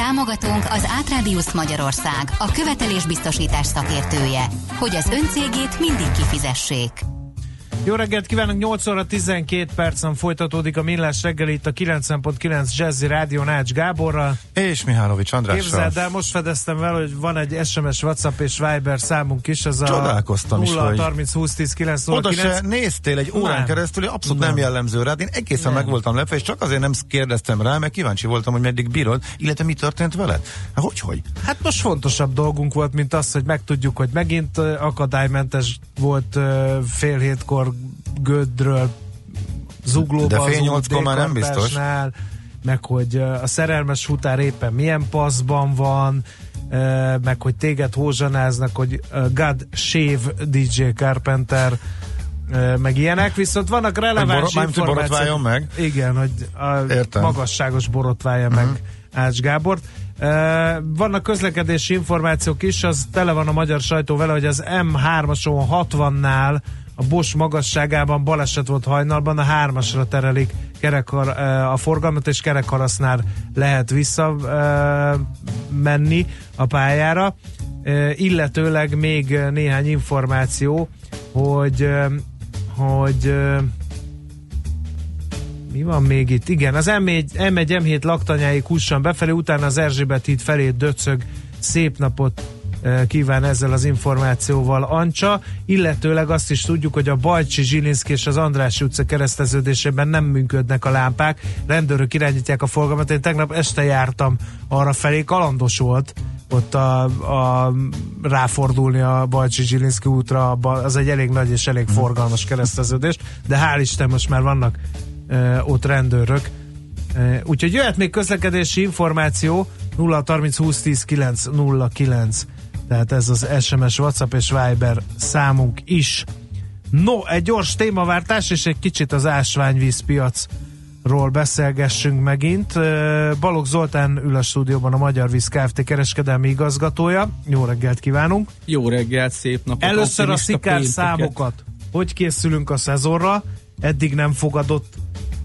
Támogatunk az Átrádiusz Magyarország, a követelésbiztosítás szakértője, hogy az öncégét mindig kifizessék. Jó reggelt kívánok, 8 óra 12 percen folytatódik a Millás reggel itt a 90.9 Jazzy Rádió Nács Gáborral. És Mihálovics Andrással. Képzeld el, most fedeztem vele, hogy van egy SMS, WhatsApp és Viber számunk is, az a 0 30 20 10 9 0 Oda se néztél egy órán nem. keresztül, abszolút nem. nem jellemző rád. Én egészen nem. meg voltam lepve, és csak azért nem kérdeztem rá, mert kíváncsi voltam, hogy meddig bírod, illetve mi történt veled? Hát hogy, hogy? Hát most fontosabb dolgunk volt, mint az, hogy megtudjuk, hogy megint akadálymentes volt fél hétkor Gödről, Zuglóba, De fél nyolckor már nem biztos. Meg hogy a szerelmes futár éppen milyen paszban van, meg hogy téged hózsanáznak, hogy God Shave DJ Carpenter meg ilyenek, viszont vannak releváns Bor- információk. meg? Igen, hogy a Értem. magasságos borotválja uh-huh. meg Ács Gábort. Vannak közlekedési információk is, az tele van a magyar sajtó vele, hogy az M3-ason 60-nál a Bosch magasságában baleset volt hajnalban, a hármasra terelik kerekar, a forgalmat, és kerekharasznál lehet vissza menni a pályára. Illetőleg még néhány információ, hogy hogy mi van még itt? Igen, az M1, M1 M7 laktanyáig husson befelé, utána az Erzsébet híd felé döcög. Szép napot kíván ezzel az információval Ancsa, illetőleg azt is tudjuk, hogy a Bajcsi, Zsilinszki és az András utca kereszteződésében nem működnek a lámpák, rendőrök irányítják a forgalmat. Én tegnap este jártam arra felé, kalandos volt ott a, a ráfordulni a Bajcsi Zsilinszki útra, az egy elég nagy és elég forgalmas kereszteződés, de hál' Isten most már vannak e, ott rendőrök. E, úgyhogy jöhet még közlekedési információ. 0 30 20 10 9 0 9 tehát ez az SMS, WhatsApp és Viber számunk is. No, egy gyors témaváltás, és egy kicsit az ásványvízpiacról beszélgessünk megint. Balogh Zoltán ül a stúdióban a Magyar Víz Kft. kereskedelmi igazgatója. Jó reggelt kívánunk! Jó reggelt, szép napot! Először a szikár számokat. Hogy készülünk a szezonra? Eddig nem fogadott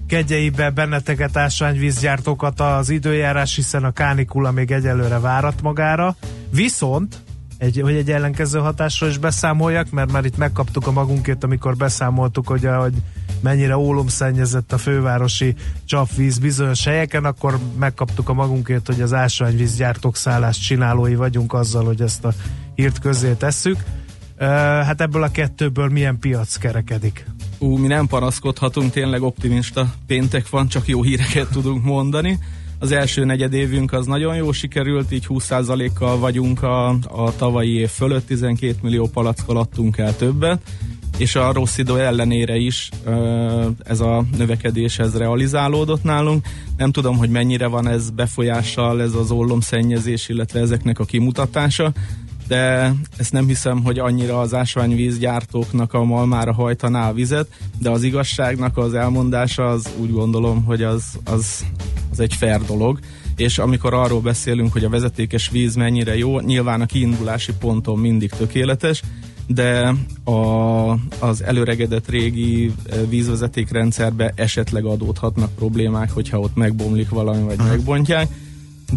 kegyeibe benneteket ásványvízgyártókat az időjárás, hiszen a kánikula még egyelőre várat magára. Viszont egy, hogy egy ellenkező hatásról is beszámoljak, mert már itt megkaptuk a magunkét, amikor beszámoltuk, hogy, hogy mennyire ólomszennyezett a fővárosi csapvíz bizonyos helyeken, akkor megkaptuk a magunkét, hogy az ásványvízgyártók szállás csinálói vagyunk azzal, hogy ezt a hírt közé tesszük. Hát ebből a kettőből milyen piac kerekedik? Ú, mi nem panaszkodhatunk, tényleg optimista péntek van, csak jó híreket tudunk mondani. Az első negyedévünk az nagyon jó sikerült, így 20%-kal vagyunk a, a tavalyi év fölött, 12 millió palackal adtunk el többet, és a rossz idő ellenére is ez a növekedés ez realizálódott nálunk. Nem tudom, hogy mennyire van ez befolyással, ez az ollomszennyezés, illetve ezeknek a kimutatása, de ezt nem hiszem, hogy annyira az ásványvízgyártóknak a malmára hajtaná a vizet, de az igazságnak az elmondása az úgy gondolom, hogy az, az, az egy fair dolog és amikor arról beszélünk, hogy a vezetékes víz mennyire jó, nyilván a kiindulási ponton mindig tökéletes, de a, az előregedett régi eh, vízvezetékrendszerbe esetleg adódhatnak problémák, hogyha ott megbomlik valami, vagy megbontják,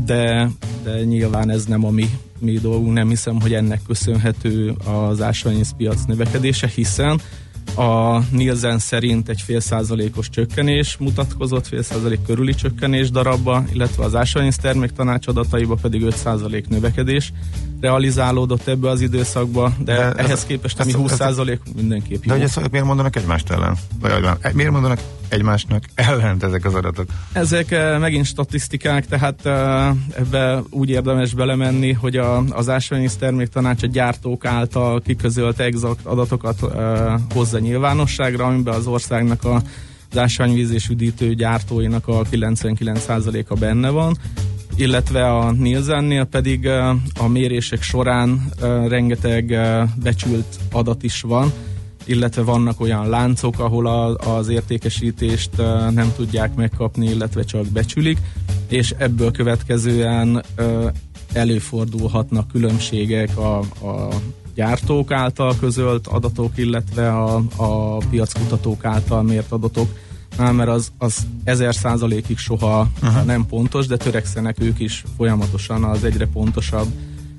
de, de nyilván ez nem a mi mi dolgunk, nem hiszem, hogy ennek köszönhető az ásványvízpiac növekedése, hiszen a Nielsen szerint egy fél százalékos csökkenés mutatkozott, fél százalék körüli csökkenés darabba, illetve az ásványvíz termék tanács adataiba pedig 5 százalék növekedés realizálódott ebbe az időszakba, de, de ehhez ez, képest, ami 20 százalék mindenképp jó. De hogy ezt miért mondanak egymást ellen? Vagy, miért mondanak egymásnak ellent ezek az adatok? Ezek uh, megint statisztikák, tehát uh, ebbe úgy érdemes belemenni, hogy a, az ásványvíz terméktanács a gyártók által kiközölt exakt adatokat uh, hozza nyilvánosságra, amiben az országnak a az ásványvíz és üdítő gyártóinak a 99%-a benne van, illetve a Nielsennél pedig a mérések során rengeteg becsült adat is van, illetve vannak olyan láncok, ahol a, az értékesítést nem tudják megkapni, illetve csak becsülik, és ebből következően előfordulhatnak különbségek a, a gyártók által közölt adatok, illetve a, a piackutatók által mért adatok, mert az, az ezer százalékig soha uh-huh. nem pontos, de törekszenek ők is folyamatosan az egyre pontosabb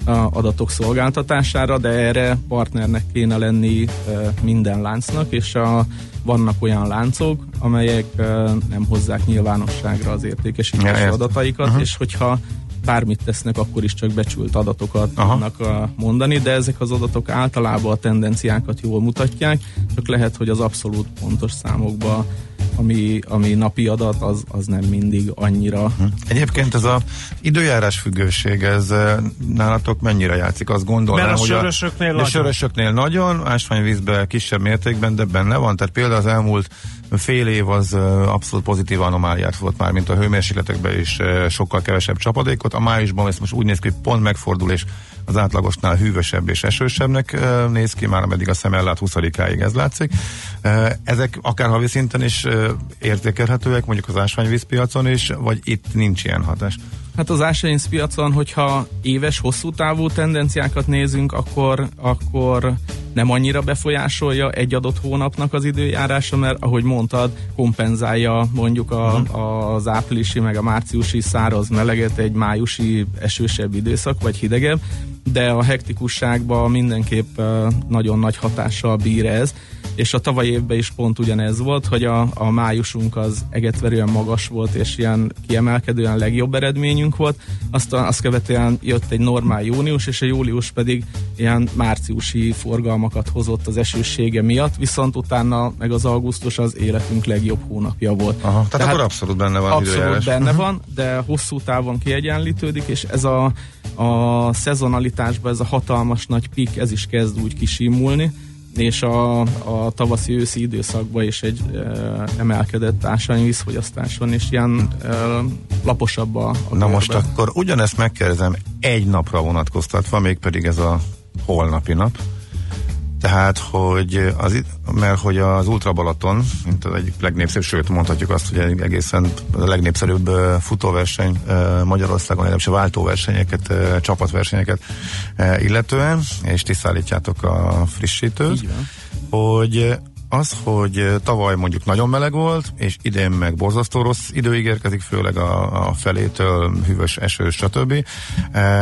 adatok szolgáltatására, de erre partnernek kéne lenni minden láncnak, és a, vannak olyan láncok, amelyek nem hozzák nyilvánosságra az értékesítési ja, adataikat, uh-huh. és hogyha bármit tesznek, akkor is csak becsült adatokat Aha. tudnak mondani, de ezek az adatok általában a tendenciákat jól mutatják, csak lehet, hogy az abszolút pontos számokba ami, ami napi adat, az, az nem mindig annyira. Egyébként ez a időjárás függőség, ez nálatok mennyire játszik? Azt gondolom, hogy a sörösöknél a, nagyon. sörösöknél nagyon, ásványvízben kisebb mértékben, de benne van. Tehát például az elmúlt fél év az abszolút pozitív anomáliát volt már, mint a hőmérsékletekben is sokkal kevesebb csapadékot. A májusban ez most úgy néz ki, hogy pont megfordul, és az átlagosnál hűvösebb és esősebbnek néz ki, már ameddig a szem ellát 20-áig ez látszik. Ezek akár havi szinten is értékelhetőek, mondjuk az ásványvízpiacon is, vagy itt nincs ilyen hatás? Hát az ásványvízpiacon, hogyha éves, hosszú távú tendenciákat nézünk, akkor, akkor nem annyira befolyásolja egy adott hónapnak az időjárása, mert ahogy mondtad, kompenzálja mondjuk a, uh-huh. az áprilisi meg a márciusi száraz meleget egy májusi esősebb időszak, vagy hidegebb, de a hektikusságban mindenképp nagyon nagy hatással bír ez, és a tavaly évben is pont ugyanez volt, hogy a, a májusunk az egetverően magas volt, és ilyen kiemelkedően legjobb eredményünk volt, aztán azt követően jött egy normál június, és a július pedig ilyen márciusi forgalmakat hozott az esősége miatt, viszont utána meg az augusztus az életünk legjobb hónapja volt. Aha, tehát, tehát akkor abszolút benne van Abszolút időjárás. benne uh-huh. van, de hosszú távon kiegyenlítődik, és ez a, a szezonalitásban ez a hatalmas nagy pik, ez is kezd úgy kisimulni, és a, a tavaszi-őszi időszakban is egy e, emelkedett ásványvízfogyasztás van, és ilyen e, laposabb a, a Na körbe. most akkor ugyanezt megkérdezem egy napra vonatkoztatva, mégpedig ez a holnapi nap. Tehát, hogy az, mert hogy az Ultra Balaton, mint az egyik legnépszerűbb, sőt mondhatjuk azt, hogy egészen a legnépszerűbb futóverseny Magyarországon, legalábbis a váltóversenyeket, csapatversenyeket illetően, és ti szállítjátok a frissítőt, hogy az, hogy tavaly mondjuk nagyon meleg volt, és idén meg borzasztó rossz idő ígérkezik, főleg a, a felétől hűvös, esős, stb.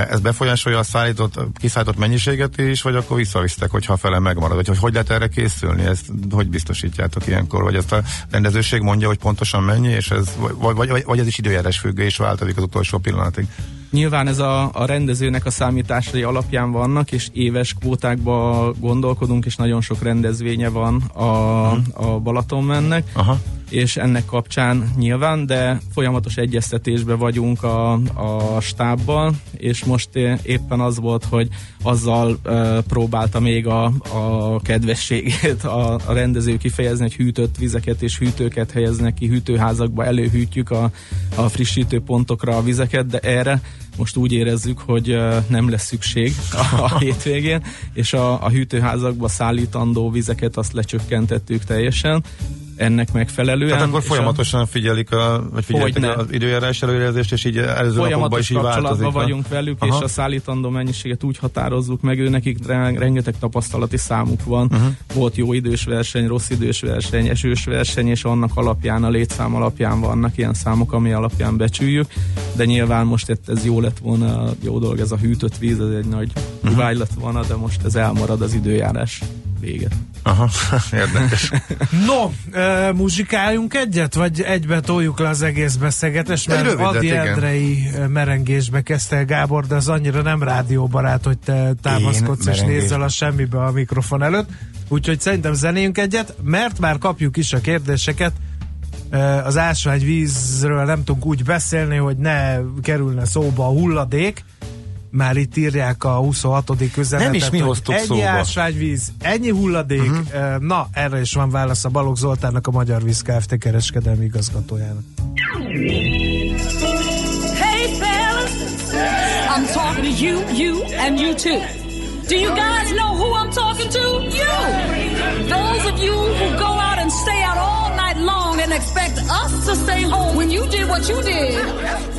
Ez befolyásolja a szállított, kiszállított mennyiséget is, vagy akkor visszavisztek, hogyha a fele megmarad, vagy hogy hogy lehet erre készülni, ezt hogy biztosítjátok ilyenkor, vagy ezt a rendezőség mondja, hogy pontosan mennyi, és ez, vagy, vagy, vagy ez is időjárás függő, és változik az utolsó pillanatig. Nyilván ez a, a rendezőnek a számításai alapján vannak, és éves kvótákba gondolkodunk, és nagyon sok rendezvénye van a, a Balaton mennek. Aha és ennek kapcsán nyilván, de folyamatos egyeztetésben vagyunk a, a stábbal, és most éppen az volt, hogy azzal e, próbálta még a, a kedvességét a, a rendező kifejezni, hogy hűtött vizeket és hűtőket helyeznek ki hűtőházakba, előhűtjük a, a frissítő pontokra a vizeket, de erre most úgy érezzük, hogy nem lesz szükség a, hétvégén, és a, a hűtőházakba szállítandó vizeket azt lecsökkentettük teljesen, ennek megfelelően. Tehát akkor folyamatosan a, figyelik a, vagy figyeltek az időjárás előrejelzést, és így előző napokban is így változik. vagyunk velük, Aha. és a szállítandó mennyiséget úgy határozzuk meg, ő nekik rengeteg tapasztalati számuk van. Uh-huh. Volt jó idős verseny, rossz idős verseny, esős verseny, és annak alapján, a létszám alapján vannak ilyen számok, ami alapján becsüljük, de nyilván most itt ez jó lett volna, jó dolog, ez a hűtött víz, ez egy nagy uh-huh. lett volna, de most ez elmarad az időjárás vége. Aha, érdekes. no, e, muzsikáljunk egyet, vagy egybe toljuk le az egész beszélgetés, mert rövidet, Adi igen. Endrei merengésbe kezdte Gábor, de az annyira nem rádióbarát, hogy te támaszkodsz és nézzel a semmibe a mikrofon előtt. Úgyhogy szerintem zenéjünk egyet, mert már kapjuk is a kérdéseket, az ásványvízről nem tudunk úgy beszélni, hogy ne kerülne szóba a hulladék, már itt írják a 26. üzenetet. Nem is mi hoztuk ennyi szóba. Ennyi ásványvíz, ennyi hulladék. Uh-huh. Na, erre is van válasz a Balogh Zoltánnak, a Magyar Víz Kft. kereskedelmi igazgatójának. Hey fellas, I'm talking to you, you and you too. Do you guys know who I'm talking to? You! Those of you who go out and stay out all night long and expect us to stay home when you did what you did.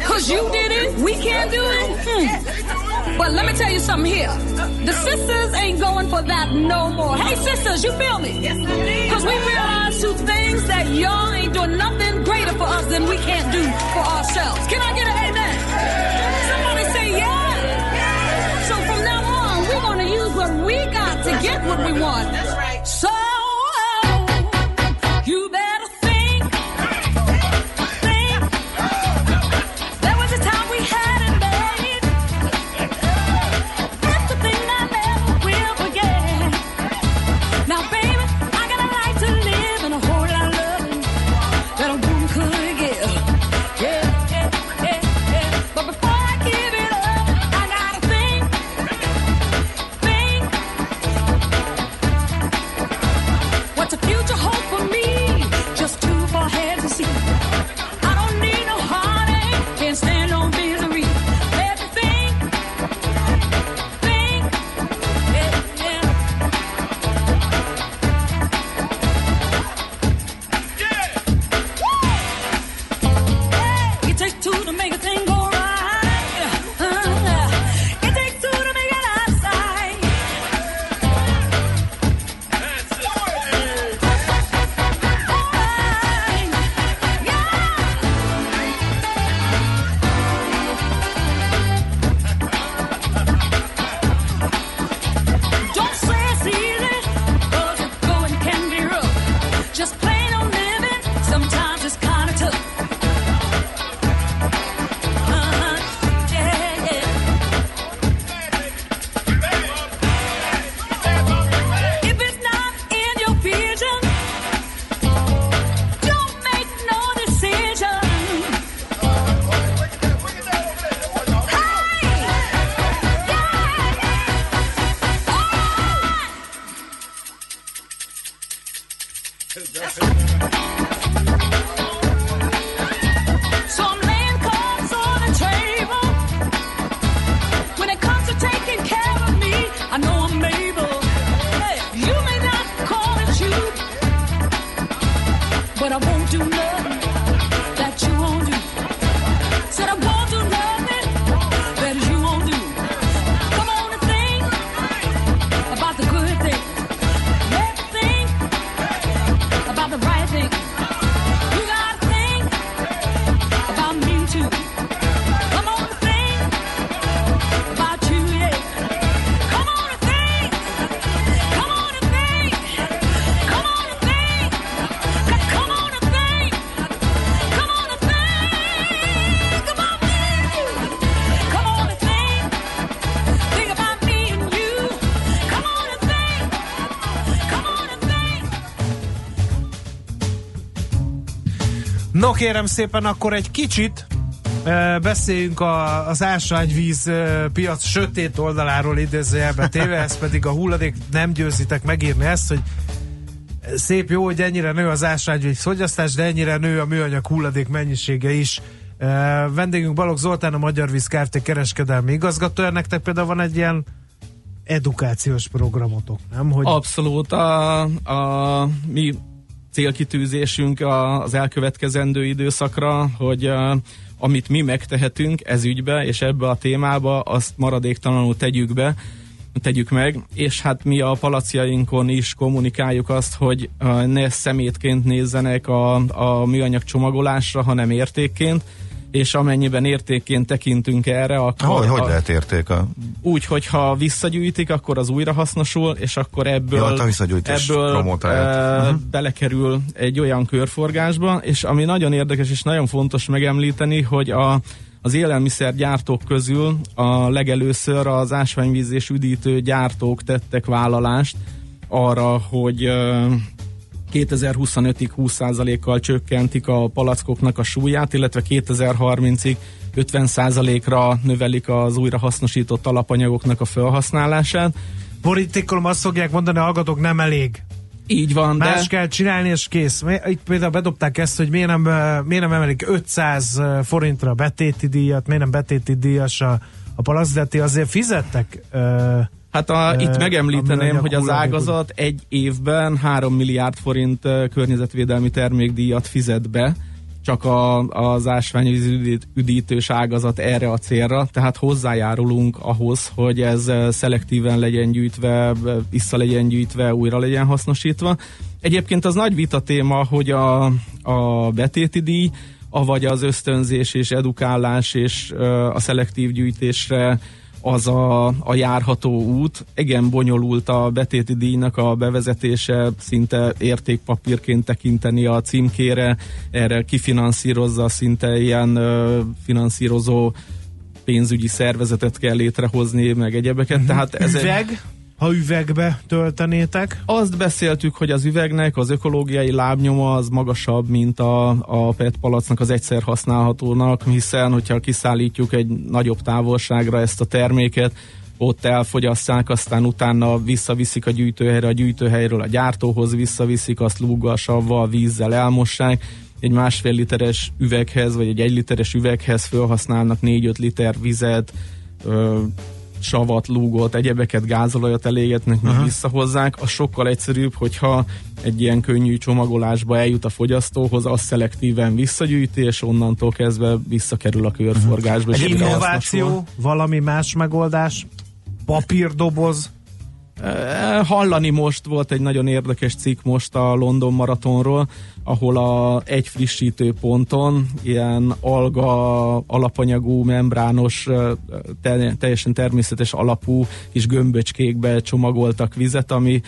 Cause you did it, we can't do it. Hmm. But let me tell you something here. The sisters ain't going for that no more. Hey sisters, you feel me? Cause we realize two things that y'all ain't doing nothing greater for us than we can't do for ourselves. Can I get an amen? Somebody say yeah. So from now on, we're gonna use what we got to get what we want. Kérem szépen, akkor egy kicsit beszéljünk a, az ásványvíz piac sötét oldaláról idézőjelbe téve, ez pedig a hulladék, nem győzitek megírni ezt, hogy szép jó, hogy ennyire nő az ásványvíz fogyasztás, de ennyire nő a műanyag hulladék mennyisége is. Vendégünk Balogh Zoltán, a Magyar Víz Kft. kereskedelmi igazgatója, nektek például van egy ilyen edukációs programotok, nem? Hogy Abszolút a, a mi célkitűzésünk az elkövetkezendő időszakra, hogy amit mi megtehetünk ez ügybe és ebbe a témába, azt maradéktalanul tegyük be, tegyük meg, és hát mi a palacjainkon is kommunikáljuk azt, hogy ne szemétként nézzenek a, a műanyag csomagolásra, hanem értékként, és amennyiben értékként tekintünk erre, akkor... Hogy, hogy a- lehet érték a... úgy, hogyha visszagyűjtik, akkor az újra hasznosul, és akkor ebből, Ja, hát ebből e, Mhm. belekerül egy olyan körforgásba, és ami nagyon érdekes és nagyon fontos megemlíteni, hogy a, az élelmiszergyártók közül a legelőször az ásványvíz és üdítő gyártók tettek vállalást arra, hogy e, 2025-ig 20%-kal csökkentik a palackoknak a súlyát, illetve 2030-ig 50%-ra növelik az újrahasznosított alapanyagoknak a felhasználását. borítékolom azt fogják mondani, a hallgatók nem elég. Így van, de... Más kell csinálni, és kész. Itt például bedobták ezt, hogy miért nem, eh, miért nem emelik 500 forintra a betéti díjat, miért nem betéti díjas a, a palasz, de ti azért fizettek. Uh, Hát a, itt megemlíteném, hogy az ágazat egy évben 3 milliárd forint környezetvédelmi termékdíjat fizet be, csak a, az ásványvíz üdít- üdítős ágazat erre a célra, tehát hozzájárulunk ahhoz, hogy ez szelektíven legyen gyűjtve, vissza legyen gyűjtve, újra legyen hasznosítva. Egyébként az nagy vita téma, hogy a, a betéti díj, avagy az ösztönzés és edukálás és a szelektív gyűjtésre az a, a járható út. Igen, bonyolult a betéti díjnak a bevezetése, szinte értékpapírként tekinteni a címkére, erre kifinanszírozza, szinte ilyen ö, finanszírozó pénzügyi szervezetet kell létrehozni, meg egyebeket. Tehát ez egy, Üveg, ha üvegbe töltenétek. azt beszéltük, hogy az üvegnek az ökológiai lábnyoma az magasabb, mint a, a PET palacnak az egyszer használhatónak, hiszen hogyha kiszállítjuk egy nagyobb távolságra ezt a terméket, ott elfogyasszák, aztán utána visszaviszik a gyűjtőhelyre, a gyűjtőhelyről a gyártóhoz visszaviszik, azt lúggal, vízzel elmossák, egy másfél literes üveghez, vagy egy egy literes üveghez felhasználnak 4-5 liter vizet, savat, lúgot, egyebeket, gázolajat elégetnek, még visszahozzák, az sokkal egyszerűbb, hogyha egy ilyen könnyű csomagolásba eljut a fogyasztóhoz, az szelektíven visszagyűjti, és onnantól kezdve visszakerül a körforgásba. hasznosul. Innováció, valami más megoldás, papírdoboz, Eh, Hallani most volt egy nagyon érdekes cikk most a London Maratonról, ahol a egy frissítő ponton ilyen alga alapanyagú, membrános, te, teljesen természetes alapú kis gömböcskékbe csomagoltak vizet, ami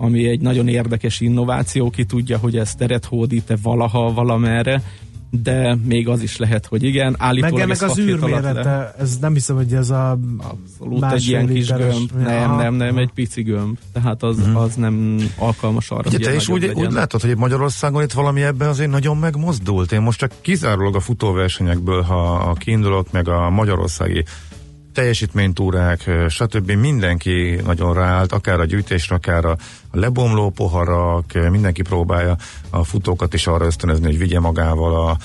ami egy nagyon érdekes innováció, ki tudja, hogy ez teret hódít-e valaha, valamerre, de még az is lehet, hogy igen. Állítólag meg ez ennek az űrmérete, ez nem hiszem, hogy ez a Abszolút egy ilyen kis gömb. Nem, nem, nem, egy pici gömb. Tehát az, az nem alkalmas arra, Ugye hogy te is úgy, legyen. úgy látod, hogy Magyarországon itt valami ebben azért nagyon megmozdult. Én most csak kizárólag a futóversenyekből, ha, ha kiindulok, meg a magyarországi teljesítménytúrák, stb. mindenki nagyon ráállt, akár a gyűjtésre, akár a, lebomló poharak, mindenki próbálja a futókat is arra ösztönözni, hogy vigye magával a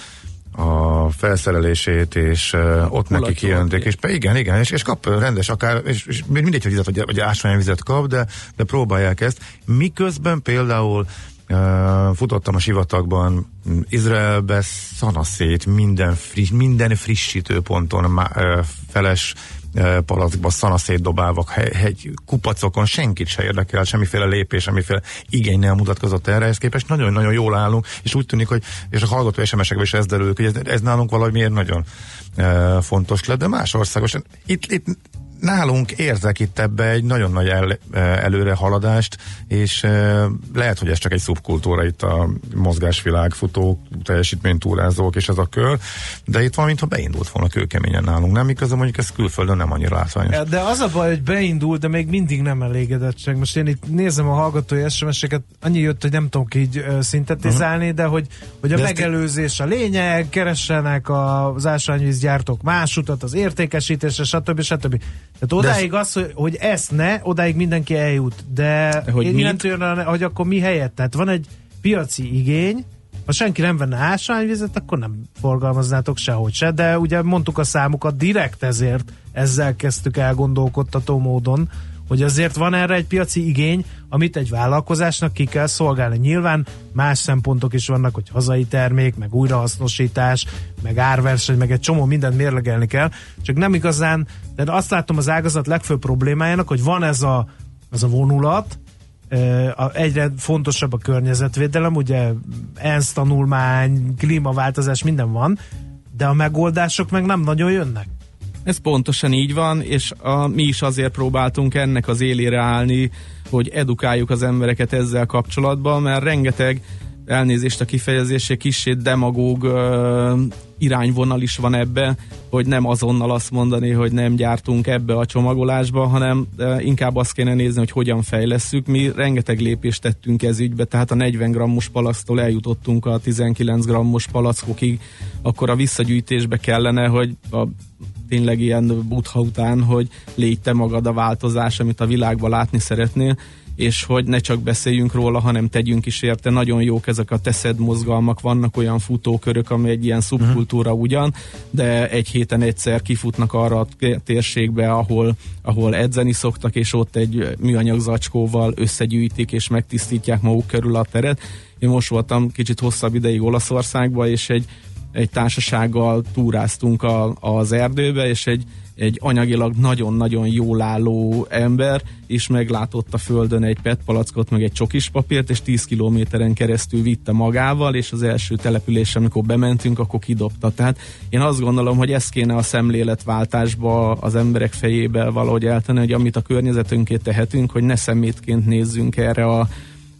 a felszerelését, és uh, ott neki aki. és igen, igen, és, és kap rendes, akár, és, és mindegy, hogy vizet, vagy, vagy ásványvizet kap, de, de próbálják ezt. Miközben például futottam a sivatagban, Izraelbe szanaszét minden, friss, minden frissítő ponton má, uh, feles uh, palackba szanaszét dobálva, hegy, hegy, kupacokon, senkit se érdekel, semmiféle lépés, semmiféle igény nem mutatkozott erre, ehhez képest nagyon-nagyon jól állunk, és úgy tűnik, hogy és a hallgató SMS-ekben is ez derül, hogy ez, ez nálunk valamiért nagyon fontos lett, de más országos. Itt, itt nálunk érzek itt ebbe egy nagyon nagy el, előre haladást, és eh, lehet, hogy ez csak egy szubkultúra itt a mozgásvilág, futók, teljesítménytúrázók és ez a kör, de itt valamintha beindult volna kőkeményen nálunk, nem? Miközben mondjuk ez külföldön nem annyira látványos. De az a baj, hogy beindult, de még mindig nem elégedettség. Most én itt nézem a hallgatói SMS-eket, annyi jött, hogy nem tudok így szintetizálni, de hogy, hogy a De megelőzés a lényeg, keressenek az ásványvízgyártók más utat, az értékesítésre, stb. stb. Tehát odáig az, hogy, hogy ezt ne, odáig mindenki eljut. De, De hogy én innentől jön, hogy akkor mi helyett? Tehát van egy piaci igény, ha senki nem venne ásványvizet, akkor nem forgalmaznátok sehogy se, de ugye mondtuk a számukat direkt ezért ezzel kezdtük el gondolkodtató módon, hogy azért van erre egy piaci igény, amit egy vállalkozásnak ki kell szolgálni. Nyilván más szempontok is vannak, hogy hazai termék, meg újrahasznosítás, meg árverseny, meg egy csomó mindent mérlegelni kell, csak nem igazán, de azt látom az ágazat legfőbb problémájának, hogy van ez a, az a vonulat, egyre fontosabb a környezetvédelem, ugye ENSZ tanulmány, klímaváltozás, minden van, de a megoldások meg nem nagyon jönnek. Ez pontosan így van, és a, mi is azért próbáltunk ennek az élére állni, hogy edukáljuk az embereket ezzel kapcsolatban, mert rengeteg elnézést a kifejezésé kissé demagóg ö, irányvonal is van ebbe, hogy nem azonnal azt mondani, hogy nem gyártunk ebbe a csomagolásba, hanem ö, inkább azt kéne nézni, hogy hogyan fejlesszük. Mi rengeteg lépést tettünk ez ügybe, tehát a 40 grammos palasztól eljutottunk a 19 grammos palackokig, akkor a visszagyűjtésbe kellene, hogy a tényleg ilyen butha után, hogy légy te magad a változás, amit a világban látni szeretnél, és hogy ne csak beszéljünk róla, hanem tegyünk is érte. Nagyon jók ezek a teszed mozgalmak, vannak olyan futókörök, ami egy ilyen szubkultúra ugyan, de egy héten egyszer kifutnak arra a térségbe, ahol, ahol edzeni szoktak, és ott egy műanyag zacskóval összegyűjtik és megtisztítják maguk körül a teret. Én most voltam kicsit hosszabb ideig Olaszországba, és egy, egy társasággal túráztunk a, az erdőbe, és egy egy anyagilag nagyon-nagyon jól álló ember, és meglátott a földön egy PET meg egy csokis papírt, és 10 kilométeren keresztül vitte magával, és az első település, amikor bementünk, akkor kidobta. Tehát én azt gondolom, hogy ez kéne a szemléletváltásba az emberek fejébe valahogy eltenni, hogy amit a környezetünkét tehetünk, hogy ne szemétként nézzünk erre a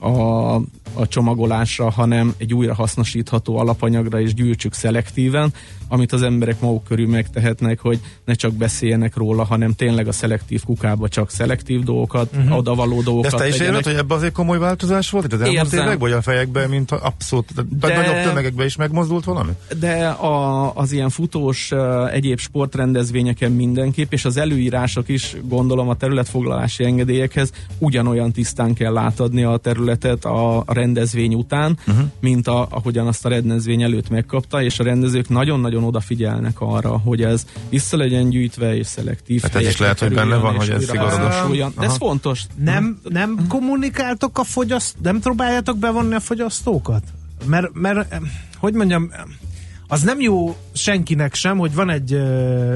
a, a csomagolásra, hanem egy újra hasznosítható alapanyagra is gyűjtsük szelektíven, amit az emberek maguk körül megtehetnek, hogy ne csak beszéljenek róla, hanem tényleg a szelektív kukába csak szelektív dolgokat, uh-huh. odavaló dolgokat. De ezt te is érted, hogy ebben azért komoly változás volt itt az elmúlt években, vagy a fejekben, mint abszolút, de... De- nagyobb tömegekben is megmozdult valami? De a, az ilyen futós egyéb sportrendezvényeken mindenképp, és az előírások is gondolom a területfoglalási engedélyekhez ugyanolyan tisztán kell átadni a területet a, a rendezvény után, uh-huh. mint a, ahogyan azt a rendezvény előtt megkapta, és a rendezők nagyon-nagyon odafigyelnek arra, hogy ez vissza legyen gyűjtve és szelektív. Hát ez is lehet, hogy benne van, hogy ez hasznosuljon. De ez fontos. Nem, nem kommunikáltok a fogyaszt, nem próbáljátok bevonni a fogyasztókat? Mert, mert hogy mondjam, az nem jó senkinek sem, hogy van egy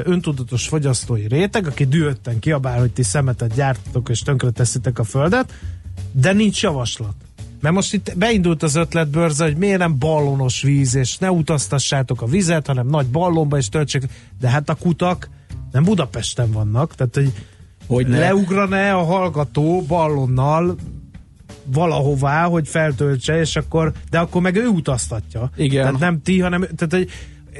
öntudatos fogyasztói réteg, aki dühötten kiabál, hogy ti szemetet gyártatok és tönkre teszitek a földet, de nincs javaslat. Mert most itt beindult az ötletbörze, hogy miért nem ballonos víz, és ne utaztassátok a vizet, hanem nagy ballonba és töltsék. De hát a kutak nem Budapesten vannak, tehát hogy Hogy ne. leugrana-e a hallgató ballonnal valahová, hogy feltöltse, és akkor, de akkor meg ő utaztatja. Igen. Tehát nem ti, hanem, tehát hogy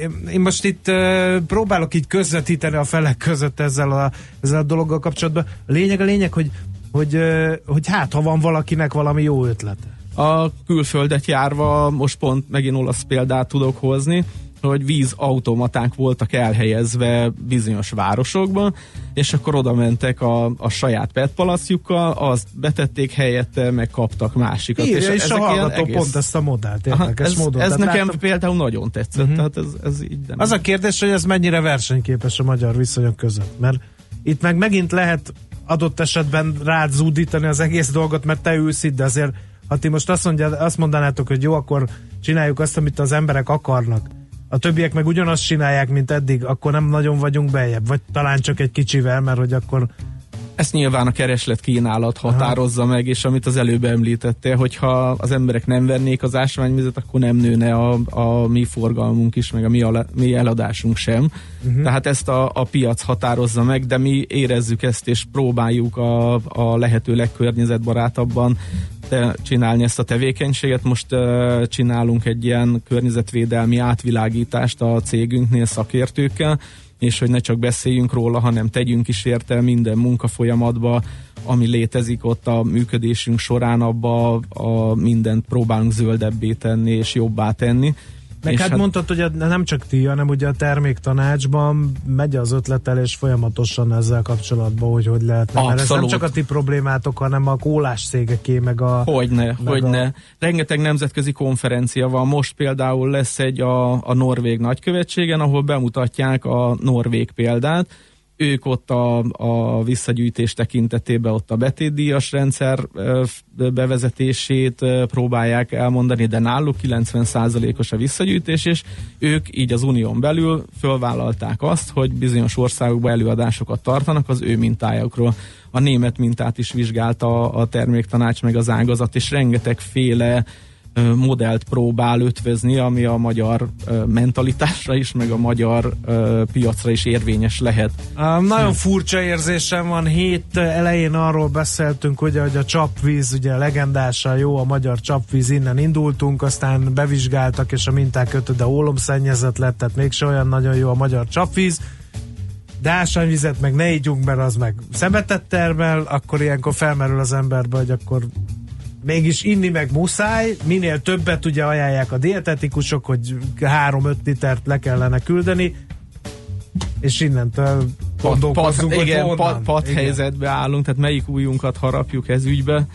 én- én most itt uh, próbálok így közvetíteni a felek között ezzel a, ezzel a dologgal kapcsolatban. A lényeg a lényeg, hogy, hogy, hogy hát, ha van valakinek valami jó ötlete. a külföldet járva, most pont megint olasz példát tudok hozni, hogy vízautomaták voltak elhelyezve bizonyos városokban, és akkor oda mentek a, a saját petpalasztjukkal, azt betették helyette, meg kaptak másikat. Írja, és, és ezek a hallgató egész- pont ezt a modellt Aha, érdekes ez, módon. ez nekem láttam- például nagyon tetszett, uh-huh. tehát ez, ez így nem. Az a kérdés, hogy ez mennyire versenyképes a magyar viszonyok között, mert itt meg megint lehet adott esetben rád zúdítani az egész dolgot, mert te ülsz itt, de azért ha ti most azt, mondja, azt mondanátok, hogy jó, akkor csináljuk azt, amit az emberek akarnak, a többiek meg ugyanazt csinálják, mint eddig, akkor nem nagyon vagyunk beljebb, vagy talán csak egy kicsivel, mert hogy akkor Ezt nyilván a kereslet kínálat határozza meg, és amit az előbb említette, hogyha az emberek nem vennék az ásványvizet, akkor nem nőne a, a mi forgalmunk is, meg a mi, ala, mi eladásunk sem. Uh-huh. Tehát ezt a, a piac határozza meg, de mi érezzük ezt, és próbáljuk a, a lehető legkörnyezetbarátabban de csinálni ezt a tevékenységet. Most uh, csinálunk egy ilyen környezetvédelmi átvilágítást a cégünknél szakértőkkel, és hogy ne csak beszéljünk róla, hanem tegyünk is érte minden munkafolyamatba, ami létezik ott a működésünk során, abba a mindent próbálunk zöldebbé tenni és jobbá tenni. Meg és hát, hát mondtad, hogy nem csak ti, hanem ugye a terméktanácsban megy az ötletelés folyamatosan ezzel kapcsolatban, hogy hogy lehetne. Mert ez nem Abszolút. csak a ti problémátok, hanem a kólás cégeké, meg a... Hogyne, meg hogyne. a- Rengeteg nemzetközi konferencia van. Most például lesz egy a, a Norvég nagykövetségen, ahol bemutatják a norvég példát. Ők ott a, a visszagyűjtés tekintetében ott a betétdíjas rendszer bevezetését próbálják elmondani, de náluk 90%-os a visszagyűjtés, és ők így az unión belül fölvállalták azt, hogy bizonyos országokban előadásokat tartanak az ő mintájukról. A német mintát is vizsgálta a terméktanács meg az ágazat, és rengetegféle ö, modellt próbál ötvözni, ami a magyar mentalitásra is, meg a magyar piacra is érvényes lehet. Nagyon furcsa érzésem van, hét elején arról beszéltünk, ugye, hogy a csapvíz, ugye legendásan jó a magyar csapvíz, innen indultunk, aztán bevizsgáltak, és a minták ötöde ólomszennyezett lett, tehát mégse olyan nagyon jó a magyar csapvíz. De ásványvizet meg ne ígyunk, mert az meg szemetet termel, akkor ilyenkor felmerül az emberbe, hogy akkor mégis inni meg muszáj, minél többet ugye ajánlják a dietetikusok, hogy 3-5 litert le kellene küldeni, és innentől gondolkozzunk, hogy igen, honnan. pat, pat Igen. helyzetbe állunk, tehát melyik újunkat harapjuk ez ügybe.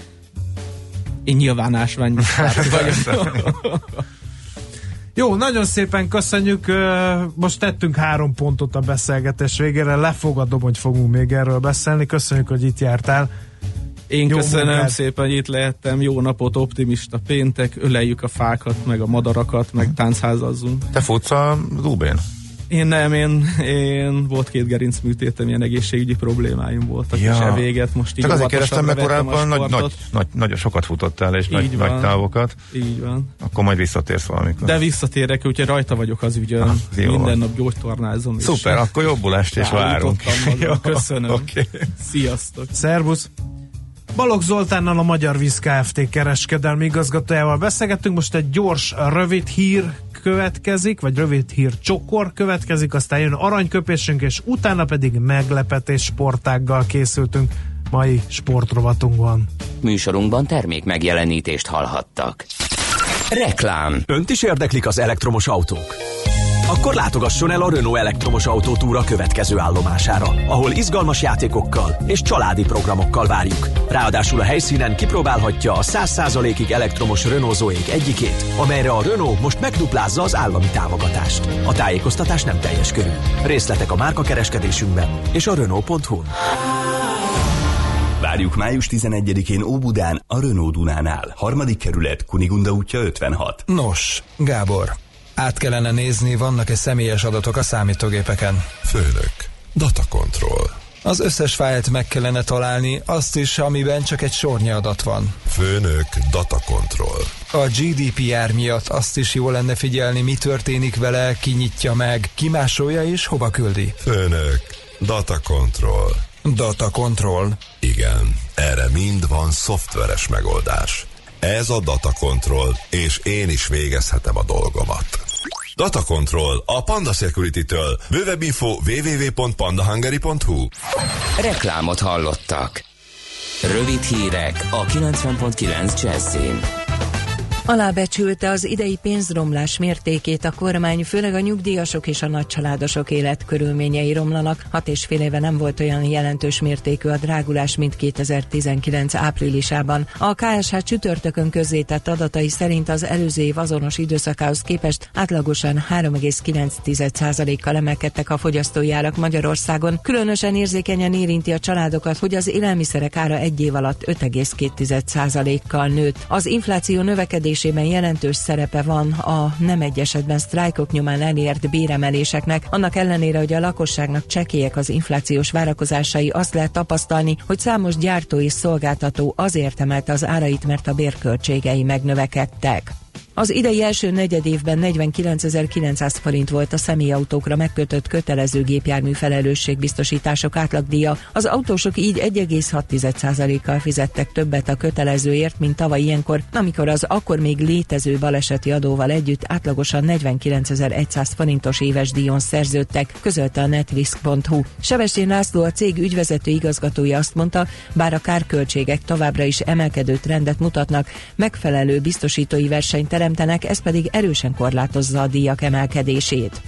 Én nyilván ásványpárti vagyok. Jó, nagyon szépen köszönjük. Most tettünk három pontot a beszélgetés végére. Lefogadom, hogy fogunk még erről beszélni. Köszönjük, hogy itt jártál. Én Jó köszönöm munkát. szépen, hogy itt lehettem. Jó napot, optimista péntek, öleljük a fákat, meg a madarakat, meg táncházazzunk. Te futsz a Dubén? Én nem, én, én volt két gerinc műtétem, ilyen egészségügyi problémáim voltak, Ja. és e véget most így Csak azért kérdeztem, mert korábban nagy, nagy, nagy, nagyon sokat futottál, és nagy, Így nagy van. távokat. Így van. Akkor majd visszatérsz valamikor. De visszatérek, úgyhogy rajta vagyok az ügyön. Ah, jó Minden van. nap gyógytornázom. és Szuper, akkor jobbulást és várunk. magam. Jó, Köszönöm. oké. Sziasztok. Szervusz! Balogh Zoltánnal a Magyar Víz Kft. kereskedelmi igazgatójával beszélgettünk. Most egy gyors, rövid hír következik, vagy rövid hír csokor következik, aztán jön aranyköpésünk, és utána pedig meglepetés sportággal készültünk mai sportrovatunkban. Műsorunkban termék megjelenítést hallhattak. Reklám. Önt is érdeklik az elektromos autók? Akkor látogasson el a Renault elektromos autótúra következő állomására, ahol izgalmas játékokkal és családi programokkal várjuk. Ráadásul a helyszínen kipróbálhatja a 100%-ig elektromos Renault Zoe egyikét, amelyre a Renault most megduplázza az állami támogatást. A tájékoztatás nem teljes körű. Részletek a márkakereskedésünkben és a Renault.hu-n. Várjuk május 11-én Óbudán, a Renault Dunánál. Harmadik kerület, Kunigunda útja 56. Nos, Gábor, át kellene nézni, vannak-e személyes adatok a számítógépeken. Főnök, data control. Az összes fájlt meg kellene találni, azt is, amiben csak egy sornyi adat van. Főnök, data control. A GDPR miatt azt is jó lenne figyelni, mi történik vele, ki nyitja meg, ki másolja és hova küldi. Főnök, data control. Data control. Igen, erre mind van szoftveres megoldás. Ez a data control, és én is végezhetem a dolgomat. Data Control a Panda Security-től. Bővebb info www.pandahungary.hu Reklámot hallottak. Rövid hírek a 90.9 Jazzin. Alábecsülte az idei pénzromlás mértékét a kormány, főleg a nyugdíjasok és a nagycsaládosok életkörülményei romlanak. Hat és fél éve nem volt olyan jelentős mértékű a drágulás, mint 2019 áprilisában. A KSH csütörtökön közzétett adatai szerint az előző év azonos időszakához képest átlagosan 3,9%-kal emelkedtek a fogyasztói árak Magyarországon. Különösen érzékenyen érinti a családokat, hogy az élelmiszerek ára egy év alatt 5,2%-kal nőtt. Az infláció növekedésében jelentős szerepe van a nem egy esetben sztrájkok nyomán elért béremeléseknek. Annak ellenére, hogy a lakosságnak csekélyek az inflációs várakozásai, azt lehet tapasztalni, hogy számos gyártó és szolgáltató azért emelte az árait, mert a bérköltségei megnövekedtek. Az idei első negyedévben 49.900 forint volt a személyautókra megkötött kötelező gépjármű felelősségbiztosítások átlagdíja. Az autósok így 1,6%-kal fizettek többet a kötelezőért, mint tavaly ilyenkor, amikor az akkor még létező baleseti adóval együtt átlagosan 49.100 forintos éves díjon szerződtek, közölte a netrisk.hu. Sevestén László a cég ügyvezető igazgatója azt mondta, bár a kárköltségek továbbra is emelkedő trendet mutatnak, megfelelő biztosítói versenyt teremtenek, ez pedig erősen korlátozza a díjak emelkedését.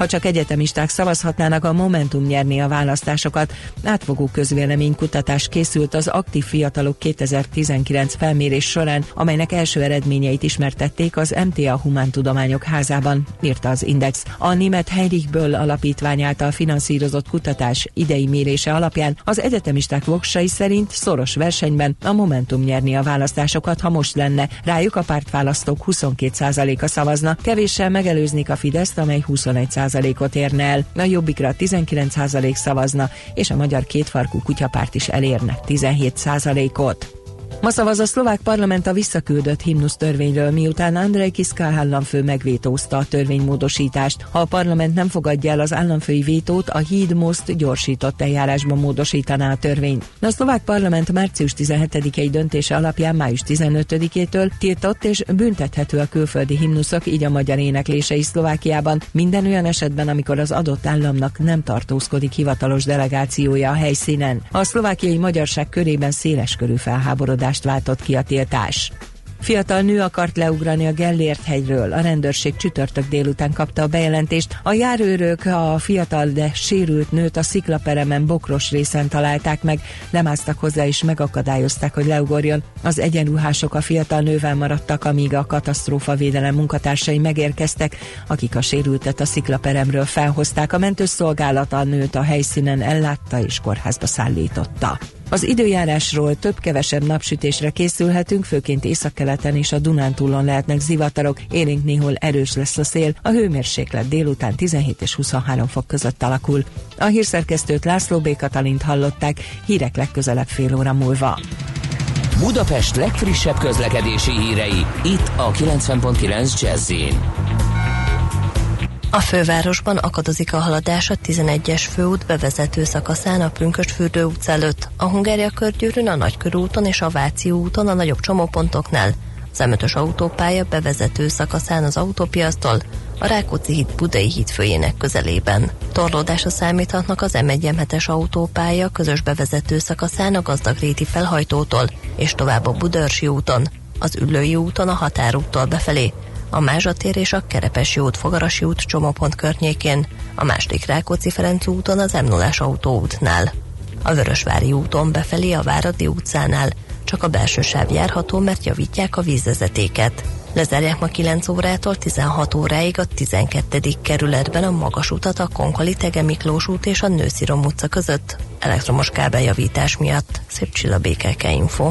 Ha csak egyetemisták szavazhatnának, a Momentum nyerné a választásokat. Átfogó közvéleménykutatás készült az aktív fiatalok 2019 felmérés során, amelynek első eredményeit ismertették az MTA Humántudományok házában, írta az Index. A német Heinrichböll alapítvány által finanszírozott kutatás idei mérése alapján az egyetemisták voksai szerint szoros versenyben a Momentum nyerni a választásokat, ha most lenne. Rájuk a pártválasztók 22%-a szavazna, kevéssel megelőznék a Fideszt, amely 21 ot érne el, a Jobbikra 19% szavazna, és a Magyar Kétfarkú Kutyapárt is elérne 17%-ot. Ma szavaz a szlovák parlament a visszaküldött himnusz törvényről, miután Andrei Kiszka államfő megvétózta a törvénymódosítást. Ha a parlament nem fogadja el az államfői vétót, a híd most gyorsított eljárásban módosítaná a törvényt. A szlovák parlament március 17-i döntése alapján május 15-től tiltott és büntethető a külföldi himnuszok, így a magyar éneklése is Szlovákiában, minden olyan esetben, amikor az adott államnak nem tartózkodik hivatalos delegációja a helyszínen. A szlovákiai magyarság körében széles körű felháborodás váltott ki a tiltás. Fiatal nő akart leugrani a Gellért hegyről. A rendőrség csütörtök délután kapta a bejelentést. A járőrök a fiatal, de sérült nőt a sziklaperemen bokros részen találták meg, lemásztak hozzá és megakadályozták, hogy leugorjon. Az egyenruhások a fiatal nővel maradtak, amíg a katasztrófa védelem munkatársai megérkeztek, akik a sérültet a sziklaperemről felhozták. A mentőszolgálat a nőt a helyszínen ellátta és kórházba szállította. Az időjárásról több-kevesebb napsütésre készülhetünk, főként északkeleten és a Dunántúlon lehetnek zivatarok, élénk néhol erős lesz a szél, a hőmérséklet délután 17 és 23 fok között alakul. A hírszerkesztőt László B. Katalint hallották, hírek legközelebb fél óra múlva. Budapest legfrissebb közlekedési hírei, itt a 90.9 jazz A fővárosban akadozik a haladás a 11-es főút bevezető szakaszán a Prünkösfürdő utc előtt, a Hungária körgyűrűn, a Nagykörúton és a Váci úton a nagyobb csomópontoknál, az M5-ös autópálya bevezető szakaszán az autópiasztól, a Rákóczi híd Budai híd főjének közelében. Torlódásra számíthatnak az M1 autópálya közös bevezető szakaszán a Gazdagréti felhajtótól, és tovább a Budörsi úton, az Üllői úton a Határúttól befelé, a Mázsatér és a Kerepesi út Fogarasi út csomópont környékén, a második Rákóczi Ferenc úton az m 0 autóútnál. A Vörösvári úton befelé a Váradi utcánál csak a belső sáv járható, mert javítják a vízvezetéket. Lezárják ma 9 órától 16 óráig a 12. kerületben a magas utat a Konkoli Tege Miklós út és a Nőszirom utca között elektromos kábeljavítás miatt. Szép csilla BKK Info.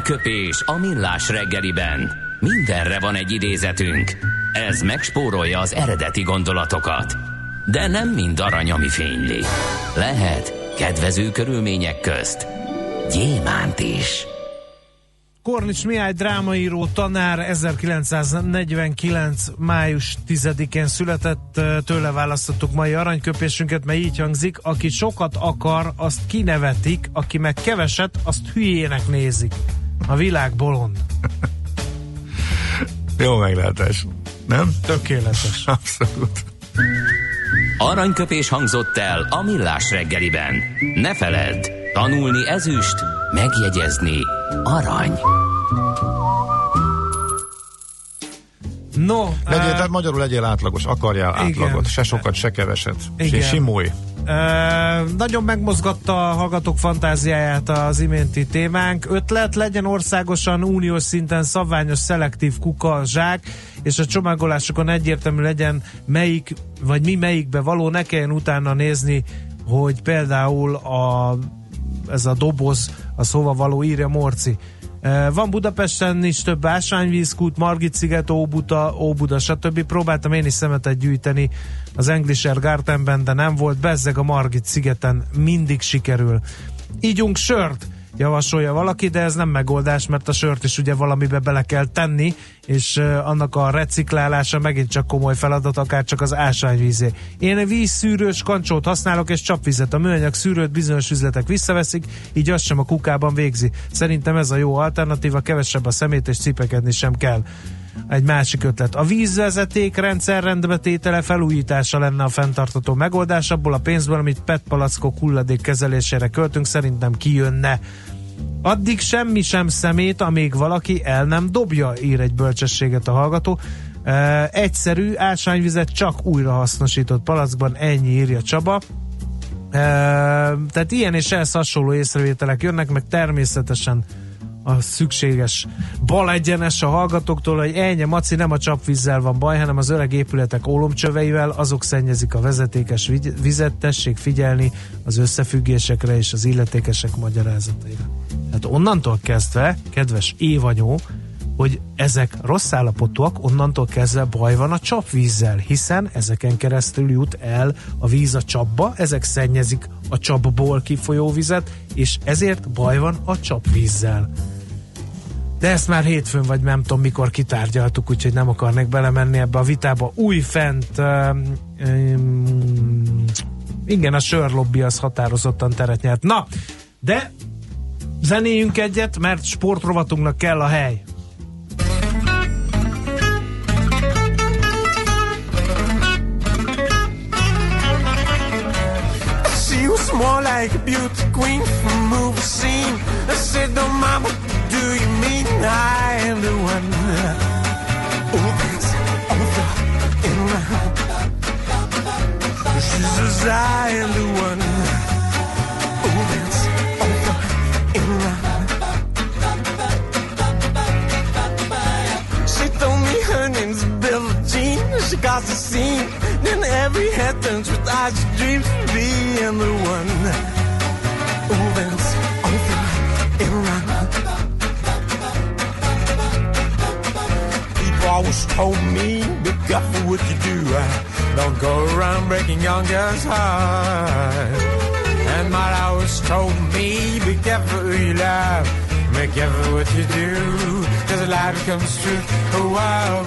Aranyköpés a millás reggeliben. Mindenre van egy idézetünk. Ez megspórolja az eredeti gondolatokat. De nem mind arany, ami fényli. Lehet kedvező körülmények közt gyémánt is. Kornics Mihály drámaíró tanár 1949. május 10-én született, tőle választottuk mai aranyköpésünket, mert így hangzik, aki sokat akar, azt kinevetik, aki meg keveset, azt hülyének nézik. A világ bolond. Jó meglátás. Nem? Tökéletes. Abszolút. Aranyköpés hangzott el a millás reggeliben. Ne feledd, tanulni ezüst, megjegyezni arany. No, Legyél, eh, tehát magyarul legyél átlagos, akarjál Igen. átlagot, se sokat, se keveset. Igen. Simulj. Nagyon megmozgatta a hallgatók fantáziáját az iménti témánk. Ötlet legyen országosan, uniós szinten szabványos, szelektív kuka, zsák, és a csomagolásokon egyértelmű legyen melyik, vagy mi melyikbe való, ne kelljen utána nézni, hogy például a, ez a doboz, az hova való, írja Morci. E, Van Budapesten is több ásványvízkút, Margit sziget, Óbuda, Óbuda, stb. Próbáltam én is szemetet gyűjteni az Englisher Gartenben, de nem volt. Bezzeg a Margit szigeten mindig sikerül. Ígyunk sört, javasolja valaki, de ez nem megoldás, mert a sört is ugye valamibe bele kell tenni, és annak a reciklálása megint csak komoly feladat, akár csak az ásványvízé. Én vízszűrős kancsót használok, és csapvizet. A műanyag szűrőt bizonyos üzletek visszaveszik, így az sem a kukában végzi. Szerintem ez a jó alternatíva, kevesebb a szemét, és cipekedni sem kell. Egy másik ötlet. A vízvezeték rendszer rendbetétele felújítása lenne a fenntartató megoldás. Abból a pénzből, amit PET palackok hulladék kezelésére költünk, szerintem kijönne. Addig semmi sem szemét, amíg valaki el nem dobja, ír egy bölcsességet a hallgató. E, egyszerű ásványvizet csak újrahasznosított palackban, ennyi írja Csaba. E, tehát ilyen és ehhez hasonló észrevételek jönnek, meg természetesen a szükséges bal egyenes a hallgatóktól, hogy ennyi maci nem a csapvízzel van baj, hanem az öreg épületek ólomcsöveivel, azok szennyezik a vezetékes vizet, tessék figyelni az összefüggésekre és az illetékesek magyarázataira. Hát onnantól kezdve, kedves évanyó, hogy ezek rossz állapotúak, onnantól kezdve baj van a csapvízzel, hiszen ezeken keresztül jut el a víz a csapba, ezek szennyezik a csapból kifolyó vizet, és ezért baj van a csapvízzel. De ezt már hétfőn, vagy nem tudom mikor kitárgyaltuk, úgyhogy nem akarnék belemenni ebbe a vitába. Új fent, um, um, igen, a sörlobbi az határozottan teret nyert. Na, de zenéjünk egyet, mert sportrovatunknak kell a hely. Like a beauty queen from movie scene. I said, "No, mama, do you mean I am the one?" Oh, that's over and round. She says, "I am the one." She got the scene. Then every head turns with eyes dreams of being the one. That's over and. People always told me, be careful what you do. Uh, Don't go around breaking young girls' hearts. And my always told me, be careful who you love. Be careful what you do, cause lie becomes true. Oh wow,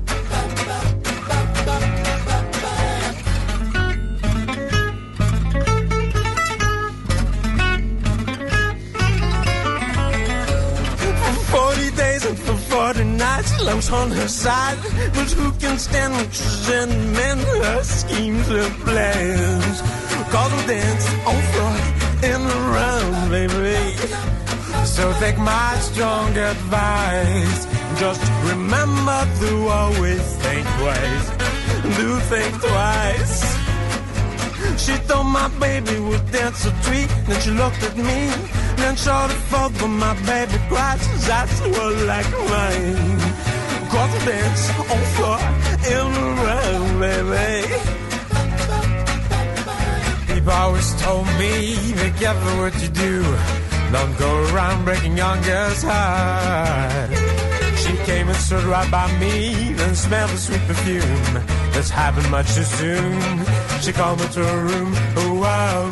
On her side. But who can stand when she's in men, her schemes, her plans? Cause we dance on floor in the round, baby. So take my strong advice. Just remember to always think twice. Do think twice. She thought my baby would dance a tweet. Then she looked at me. Then saw the fuck but my baby cried. His eyes were like mine. The dance on baby. People always told me, be careful what you do. Don't go around breaking young girls' heart. She came and stood right by me, then smelled the sweet perfume. This happened much too soon. She called me to her room. Oh wow,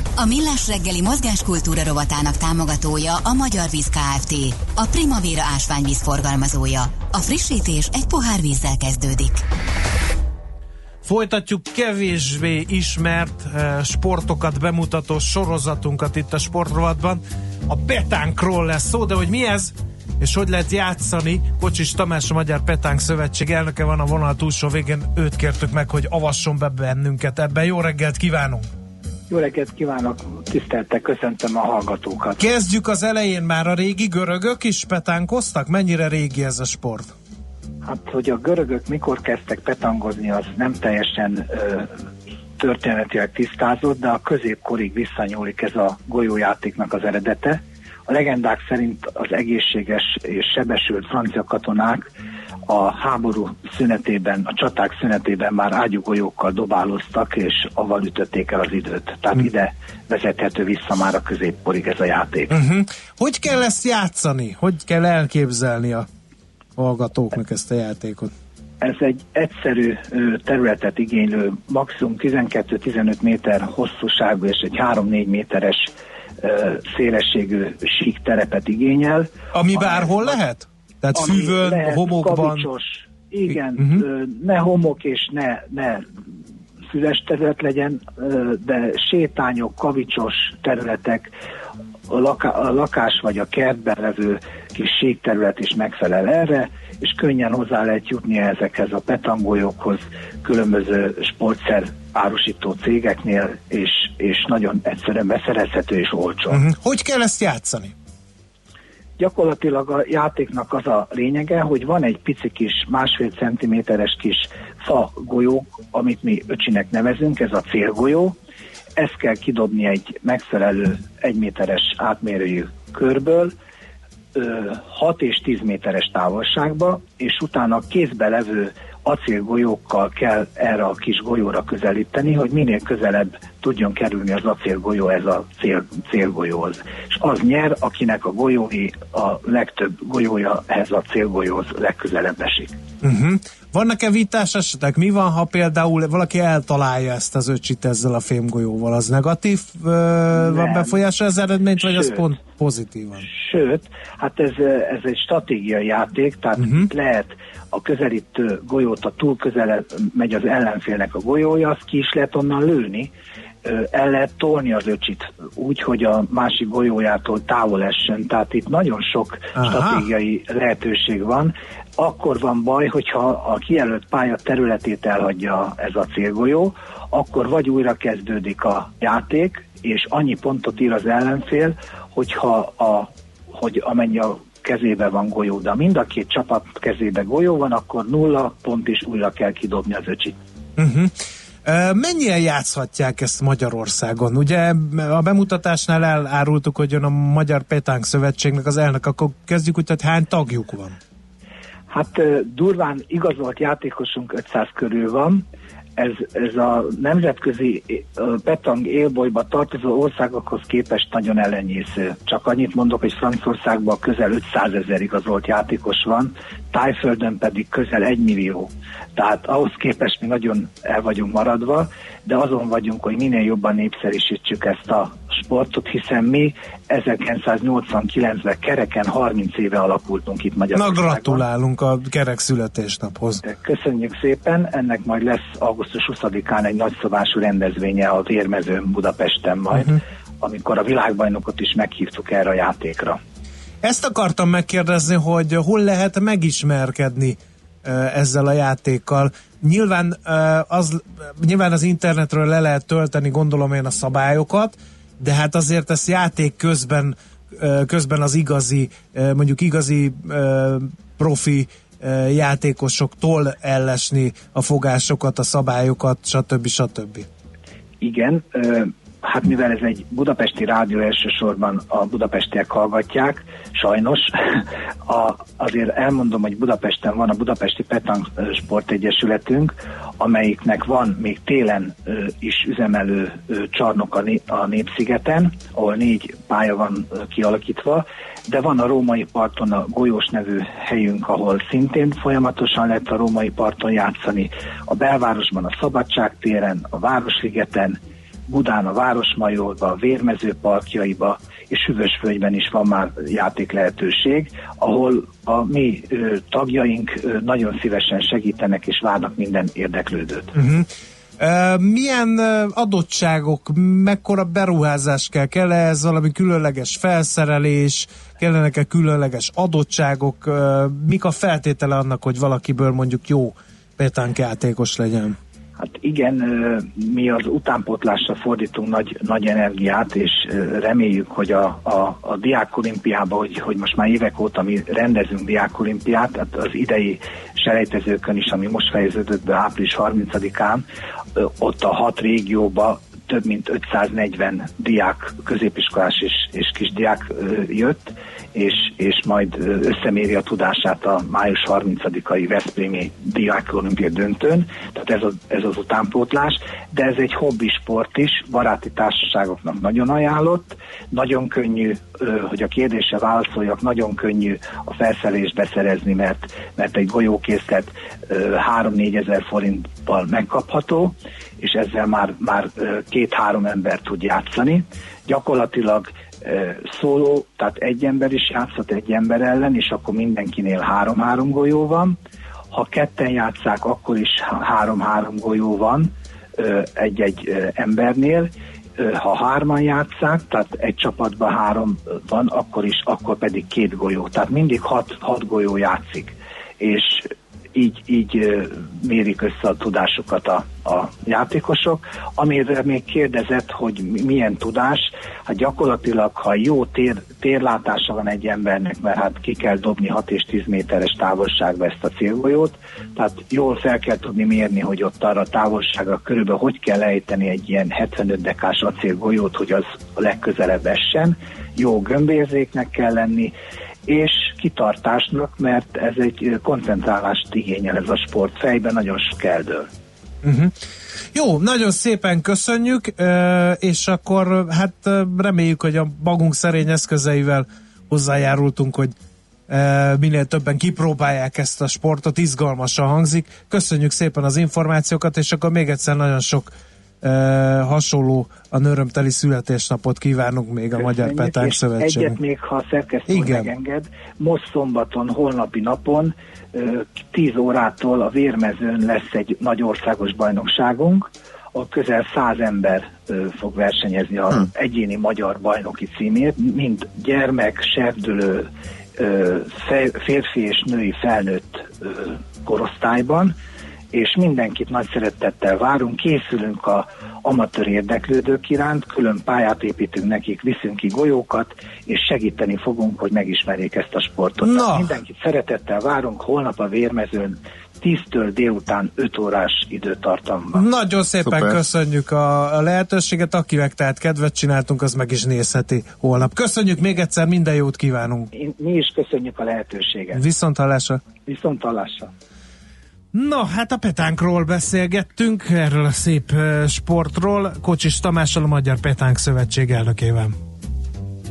A Millás reggeli mozgáskultúra rovatának támogatója a Magyar Víz Kft. A Primavera ásványvíz forgalmazója. A frissítés egy pohár vízzel kezdődik. Folytatjuk kevésbé ismert eh, sportokat bemutató sorozatunkat itt a sportrovatban. A petánkról lesz szó, de hogy mi ez, és hogy lehet játszani. Kocsis Tamás, a Magyar Petánk Szövetség elnöke van a vonal túlsó végén. Őt kértük meg, hogy avasson be bennünket ebben. Jó reggelt kívánunk! Jó reggelt kívánok, tiszteltek, köszöntöm a hallgatókat. Kezdjük az elején már a régi görögök is petánkoztak? Mennyire régi ez a sport? Hát, hogy a görögök mikor kezdtek petangozni, az nem teljesen ö, történetileg tisztázott, de a középkorig visszanyúlik ez a golyójátéknak az eredete. A legendák szerint az egészséges és sebesült francia katonák a háború szünetében, a csaták szünetében már ágyugolyókkal dobáloztak, és avval ütötték el az időt. Tehát Hm. ide vezethető vissza már a középkorig ez a játék. Uh-huh. Hogy kell ezt játszani? Hogy kell elképzelni a hallgatóknak ezt a játékot? Ez egy egyszerű területet igénylő, maximum 12-15 méter hosszúságú és egy 3-4 méteres szélességű sík terepet igényel. Ami bárhol lehet? Tehát Ami füvön, lehet, homokban? Kavicsos, igen, ö, ne homok és ne, ne füves terület legyen, de sétányok, kavicsos területek, a, laká- a lakás vagy a kertben levő kis síkterület is megfelel erre, és könnyen hozzá lehet jutni ezekhez a petangólyokhoz különböző sportszer árusító cégeknél, és, és nagyon egyszerűen beszerezhető és olcsó. Uh-huh. Hogy kell ezt játszani? Gyakorlatilag a játéknak az a lényege, hogy van egy pici kis másfél centiméteres kis fa golyó, amit mi öcsinek nevezünk, ez a célgolyó. Ezt kell kidobni egy megfelelő egyméteres átmérőjű körből, ö, 6 és 10 méteres távolságba, és utána a kézbe levő acélgolyókkal kell erre a kis golyóra közelíteni, hogy minél közelebb tudjon kerülni az acélgolyó ez a cél, célgolyóhoz. És az nyer, akinek a golyói, a legtöbb golyója ehhez a célgolyóhoz legközelebb esik. Uh-huh. Vannak-e vitás esetek? Mi van, ha például valaki eltalálja ezt az öcsit ezzel a fémgolyóval? Az negatív ö, van befolyása az eredményt, vagy az Sőt. pont pozitívan? Sőt, hát ez, ez egy stratégiai játék, tehát uh-huh. lehet a közelítő golyót, a túl közel megy az ellenfélnek a golyója, azt ki is lehet onnan lőni, el lehet tolni az öcsit úgy, hogy a másik golyójától távol essen, tehát itt nagyon sok Aha. stratégiai lehetőség van. Akkor van baj, hogyha a kijelölt pálya területét elhagyja ez a célgolyó, akkor vagy újra kezdődik a játék, és annyi pontot ír az ellenfél, hogyha a, hogy amennyi a kezébe van golyó, de ha mind a két csapat kezébe golyó van, akkor nulla pont is újra kell kidobni az öcsit. Uh-huh. Mennyien játszhatják ezt Magyarországon? Ugye a bemutatásnál elárultuk, hogy jön a Magyar Petánk Szövetségnek az elnök, akkor kezdjük úgy, hogy hány tagjuk van? Hát durván igazolt játékosunk 500 körül van, ez, ez a nemzetközi petang élbolyba tartozó országokhoz képest nagyon ellenyésző. Csak annyit mondok, hogy Franciaországban közel 500 ezer igazolt játékos van, Tájföldön pedig közel 1 millió. Tehát ahhoz képest mi nagyon el vagyunk maradva, de azon vagyunk, hogy minél jobban népszerűsítsük ezt a sportot, hiszen mi 1989-ben kereken 30 éve alakultunk itt Na Magyarországon. gratulálunk a kerek születésnaphoz. Köszönjük szépen, ennek majd lesz augusztus 20-án egy nagyszabású rendezvénye a Vérmezőn Budapesten majd, uh-huh. amikor a világbajnokot is meghívtuk erre a játékra. Ezt akartam megkérdezni, hogy hol lehet megismerkedni ezzel a játékkal. Nyilván, az, nyilván az internetről le lehet tölteni, gondolom én a szabályokat, de hát azért ezt játék közben, közben az igazi, mondjuk igazi profi játékosoktól ellesni a fogásokat, a szabályokat, stb. stb. Igen, hát mivel ez egy budapesti rádió elsősorban a budapestiek hallgatják, sajnos, a, azért elmondom, hogy Budapesten van a Budapesti Petang ö, Sportegyesületünk, amelyiknek van még télen ö, is üzemelő ö, csarnok a, a Népszigeten, ahol négy pálya van ö, kialakítva, de van a római parton a Golyós nevű helyünk, ahol szintén folyamatosan lehet a római parton játszani, a belvárosban a Szabadság téren, a Városligeten, Budán a Városmajorba, a Vérmező parkjaiba, és Hüvösvölgyben is van már játék lehetőség, ahol a mi ö, tagjaink ö, nagyon szívesen segítenek és várnak minden érdeklődőt. Uh-huh. Uh, milyen adottságok, mekkora beruházás kell? Kell ez valami különleges felszerelés? Kellenek-e különleges adottságok? Uh, mik a feltétele annak, hogy valakiből mondjuk jó pétánk játékos legyen? Hát igen, mi az utánpótlásra fordítunk nagy, nagy energiát, és reméljük, hogy a, a, a diákolimpiába, hogy, hogy most már évek óta mi rendezünk diákolimpiát, tehát az idei selejtezőkön is, ami most fejeződött be április 30-án, ö, ott a hat régióba több mint 540 diák, középiskolás és, és kisdiák jött, és, és majd összeméri a tudását a május 30-ai Veszprémi diák olimpia döntőn, tehát ez, a, ez az utánpótlás, de ez egy hobbi sport is, baráti társaságoknak nagyon ajánlott, nagyon könnyű, hogy a kérdésre válaszoljak, nagyon könnyű a felszerelést beszerezni, mert, mert egy golyókészlet ö, 3-4 ezer forinttal megkapható, és ezzel már, már ö, két-három ember tud játszani. Gyakorlatilag szóló, tehát egy ember is játszhat egy ember ellen, és akkor mindenkinél három-három golyó van. Ha ketten játszák, akkor is három-három golyó van egy-egy embernél. Ha hárman játszák, tehát egy csapatban három van, akkor is, akkor pedig két golyó. Tehát mindig hat, hat golyó játszik. És így, így mérik össze a tudásukat a, a játékosok. Amire még kérdezett, hogy mi- milyen tudás, hát gyakorlatilag, ha jó tér, térlátása van egy embernek, mert hát ki kell dobni 6 és 10 méteres távolságba ezt a célgolyót, tehát jól fel kell tudni mérni, hogy ott arra a távolságra körülbelül hogy kell lejteni egy ilyen 75 dekás acélgolyót, hogy az a legközelebb essen, jó gömbérzéknek kell lenni, és kitartásnak, mert ez egy koncentrálást igényel ez a sport. Fejben nagyon sok eldől. Uh-huh. Jó, nagyon szépen köszönjük, és akkor hát reméljük, hogy a magunk szerény eszközeivel hozzájárultunk, hogy minél többen kipróbálják ezt a sportot, izgalmasan hangzik. Köszönjük szépen az információkat, és akkor még egyszer nagyon sok hasonló a örömteli születésnapot kívánunk még a Magyar Köszönjük, Petánk Szövetségnek. Egyet még, ha a szerkesztő Igen. megenged, most szombaton, holnapi napon, ö, 10 órától a Vérmezőn lesz egy nagy országos bajnokságunk, a közel 100 ember ö, fog versenyezni a Hm. egyéni magyar bajnoki címért, mind gyermek, serdülő, ö, férfi és női felnőtt ö, korosztályban, és mindenkit nagy szeretettel várunk, készülünk a amatőr érdeklődők iránt, külön pályát építünk nekik, viszünk ki golyókat, és segíteni fogunk, hogy megismerjék ezt a sportot. Na. Mindenkit szeretettel várunk, holnap a Vérmezőn 10-től délután 5 órás időtartamban. Nagyon szépen Szuper. köszönjük a, a lehetőséget, akinek tehát kedvet csináltunk, az meg is nézheti holnap. Köszönjük még egyszer, minden jót kívánunk. Mi is köszönjük a lehetőséget. Viszont hallásra. Viszont hallásra. Na, hát a petánkról beszélgettünk, erről a szép sportról, Kocsis Tamással, a Magyar Petánk Szövetség elnökével.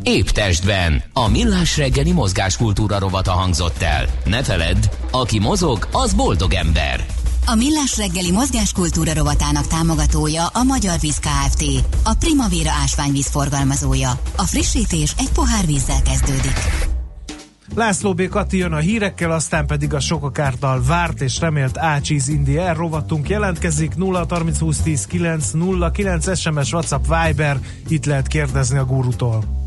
Épp testben. A millás reggeli mozgáskultúra rovata hangzott el. Ne feledd, aki mozog, az boldog ember. A Millás reggeli mozgáskultúra rovatának támogatója a Magyar Víz Kft. A Primavera ásványvíz forgalmazója. A frissítés egy pohár vízzel kezdődik. László B. Kati jön a hírekkel, aztán pedig a sokak által várt és remélt Ácsiz India rovatunk jelentkezik 0 30 20 10 9 0 9 SMS WhatsApp Viber, itt lehet kérdezni a gurutól.